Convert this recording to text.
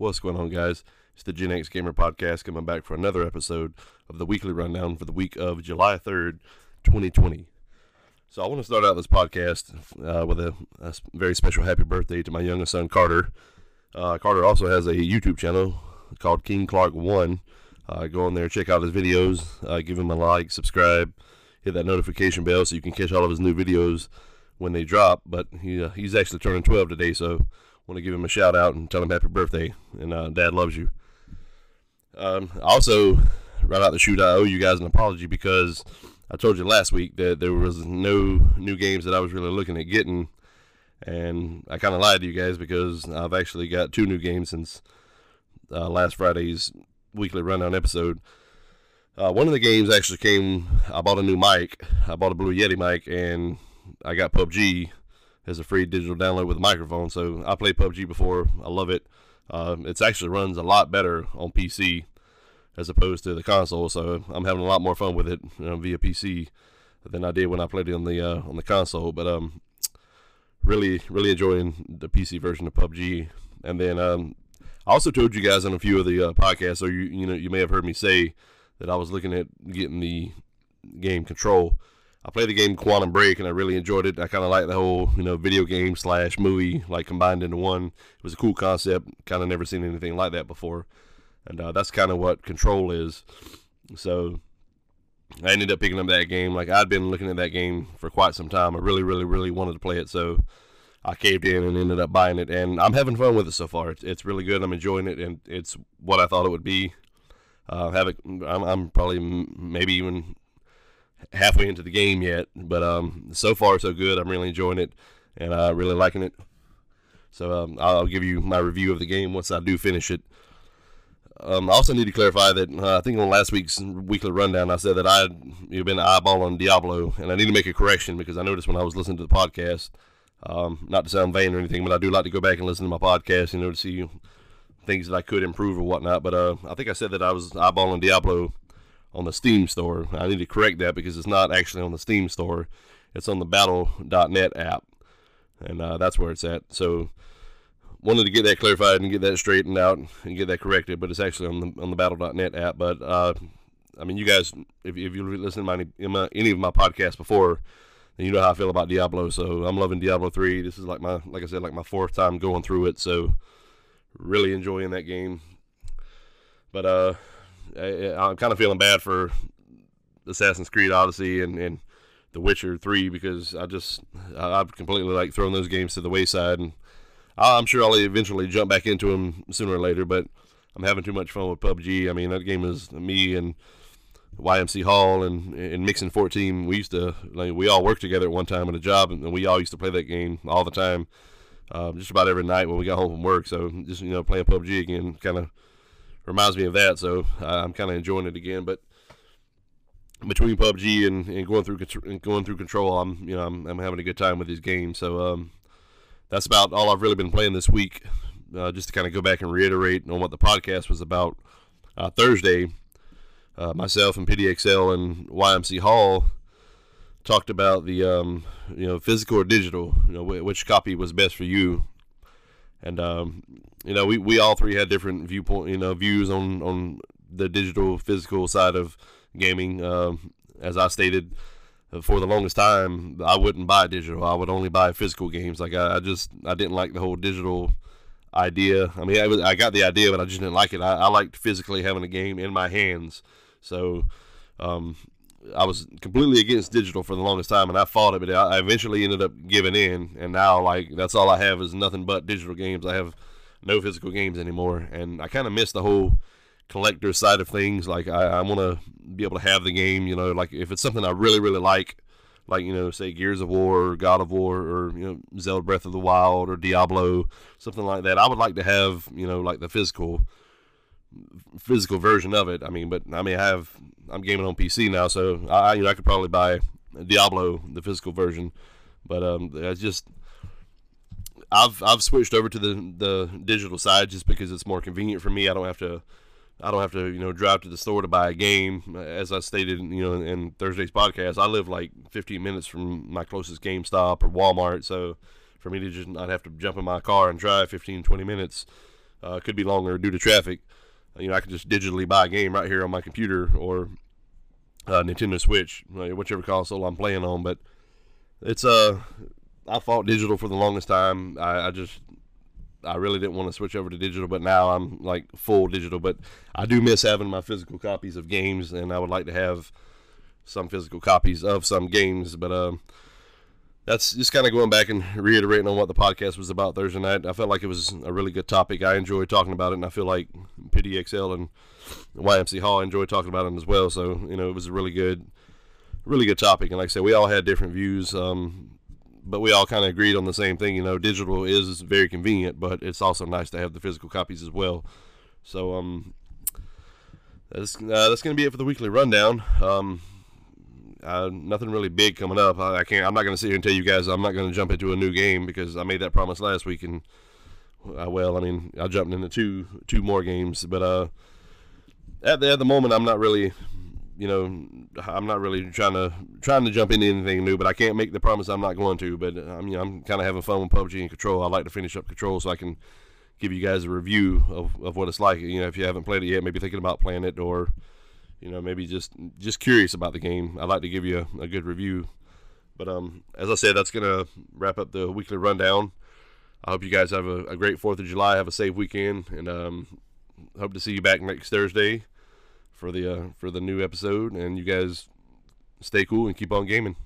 What's going on, guys? It's the Gen X Gamer Podcast coming back for another episode of the weekly rundown for the week of July 3rd, 2020. So, I want to start out this podcast uh, with a, a very special happy birthday to my youngest son, Carter. Uh, Carter also has a YouTube channel called King Clark One. Uh, go on there, check out his videos, uh, give him a like, subscribe, hit that notification bell so you can catch all of his new videos when they drop. But he, uh, he's actually turning 12 today, so want to give him a shout out and tell him happy birthday. And uh, Dad loves you. Um, also, right out the chute, I owe you guys an apology because I told you last week that there was no new games that I was really looking at getting. And I kind of lied to you guys because I've actually got two new games since uh, last Friday's weekly rundown episode. Uh, one of the games actually came. I bought a new mic. I bought a Blue Yeti mic, and I got PUBG as a free digital download with a microphone. So I played PUBG before. I love it. Uh, it actually runs a lot better on PC as opposed to the console. So I'm having a lot more fun with it you know, via PC than I did when I played it on the uh, on the console. But um, really, really enjoying the PC version of PUBG. And then um, I also told you guys on a few of the uh, podcasts, or you you know you may have heard me say that I was looking at getting the game Control. I played the game Quantum Break and I really enjoyed it. I kind of like the whole you know video game slash movie like combined into one. It was a cool concept. Kind of never seen anything like that before, and uh, that's kind of what Control is. So I ended up picking up that game. Like I'd been looking at that game for quite some time. I really, really, really wanted to play it. So I caved in and ended up buying it, and I'm having fun with it so far. It's, it's really good. I'm enjoying it, and it's what I thought it would be. Uh, have it. I'm, I'm probably maybe even halfway into the game yet, but um, so far so good. I'm really enjoying it, and uh, really liking it. So um, I'll give you my review of the game once I do finish it. Um, I also need to clarify that uh, I think on last week's weekly rundown I said that I had been eyeballing Diablo, and I need to make a correction because I noticed when I was listening to the podcast, um, not to sound vain or anything, but I do like to go back and listen to my podcast, you know, to see things that I could improve or whatnot. But uh, I think I said that I was eyeballing Diablo on the Steam store. I need to correct that because it's not actually on the Steam store. It's on the Battle.net app, and uh, that's where it's at. So wanted to get that clarified and get that straightened out and get that corrected. But it's actually on the on the Battle.net app. But uh, I mean, you guys, if, if you listen to my, my, any of my podcasts before, then you know how I feel about Diablo. So I'm loving Diablo three. This is like my like I said, like my fourth time going through it. So really enjoying that game. But uh, I, am kind of feeling bad for Assassin's Creed Odyssey and, and The Witcher 3 because I just I've completely like thrown those games to the wayside and I'm sure I'll eventually jump back into them sooner or later. But I'm having too much fun with PUBG. I mean that game is me and YMC Hall and and Mixing 14. We used to like we all worked together at one time at a job and we all used to play that game all the time. Uh, just about every night when we got home from work. So just you know playing PUBG again kind of reminds me of that. So I'm kind of enjoying it again. But between PUBG and, and going through and going through Control, I'm you know I'm, I'm having a good time with these games. So um, that's about all I've really been playing this week. Uh, just to kind of go back and reiterate on what the podcast was about. Uh, Thursday, uh, myself and PDXL and YMC Hall talked about the um, you know physical or digital, you know which copy was best for you, and um, you know, we, we all three had different viewpoint, you know, views on on the digital physical side of gaming. Um, as I stated, uh, for the longest time, I wouldn't buy digital. I would only buy physical games. Like I, I just I didn't like the whole digital idea. I mean, I, was, I got the idea, but I just didn't like it. I, I liked physically having a game in my hands. So, um, I was completely against digital for the longest time, and I fought it, but I eventually ended up giving in. And now, like, that's all I have is nothing but digital games. I have no physical games anymore, and I kind of miss the whole collector side of things. Like I, I want to be able to have the game. You know, like if it's something I really really like, like you know, say Gears of War or God of War or you know Zelda Breath of the Wild or Diablo, something like that. I would like to have you know like the physical physical version of it. I mean, but I mean I have I'm gaming on PC now, so I you know I could probably buy Diablo the physical version, but um, it's just I've I've switched over to the the digital side just because it's more convenient for me. I don't have to I don't have to you know drive to the store to buy a game. As I stated, you know, in Thursday's podcast, I live like 15 minutes from my closest GameStop or Walmart, so for me to just not have to jump in my car and drive 15 20 minutes Uh, could be longer due to traffic. You know, I could just digitally buy a game right here on my computer or uh, Nintendo Switch, whichever console I'm playing on. But it's uh, I fought digital for the longest time. I, I just I really didn't want to switch over to digital, but now I'm like full digital. But I do miss having my physical copies of games, and I would like to have some physical copies of some games. But um, that's just kind of going back and reiterating on what the podcast was about Thursday night. I felt like it was a really good topic. I enjoyed talking about it, and I feel like PDXL and YMC Hall enjoyed talking about them as well. So you know, it was a really good, really good topic. And like I said, we all had different views. Um, but we all kind of agreed on the same thing. You know, digital is very convenient, but it's also nice to have the physical copies as well. So, um, that's uh, that's gonna be it for the weekly rundown. Um, uh, nothing really big coming up. I, I can't. I'm not gonna sit here and tell you guys I'm not gonna jump into a new game because I made that promise last week, and uh, well, I mean, I jumped into two two more games, but uh, at the at the moment, I'm not really you know, I'm not really trying to trying to jump into anything new, but I can't make the promise I'm not going to. But I mean, I'm kind of having fun with PUBG and Control. I like to finish up Control so I can give you guys a review of, of what it's like. You know, if you haven't played it yet, maybe thinking about playing it, or you know, maybe just just curious about the game. I'd like to give you a, a good review. But um, as I said, that's gonna wrap up the weekly rundown. I hope you guys have a, a great Fourth of July. Have a safe weekend, and um, hope to see you back next Thursday for the uh, for the new episode. And you guys stay cool and keep on gaming.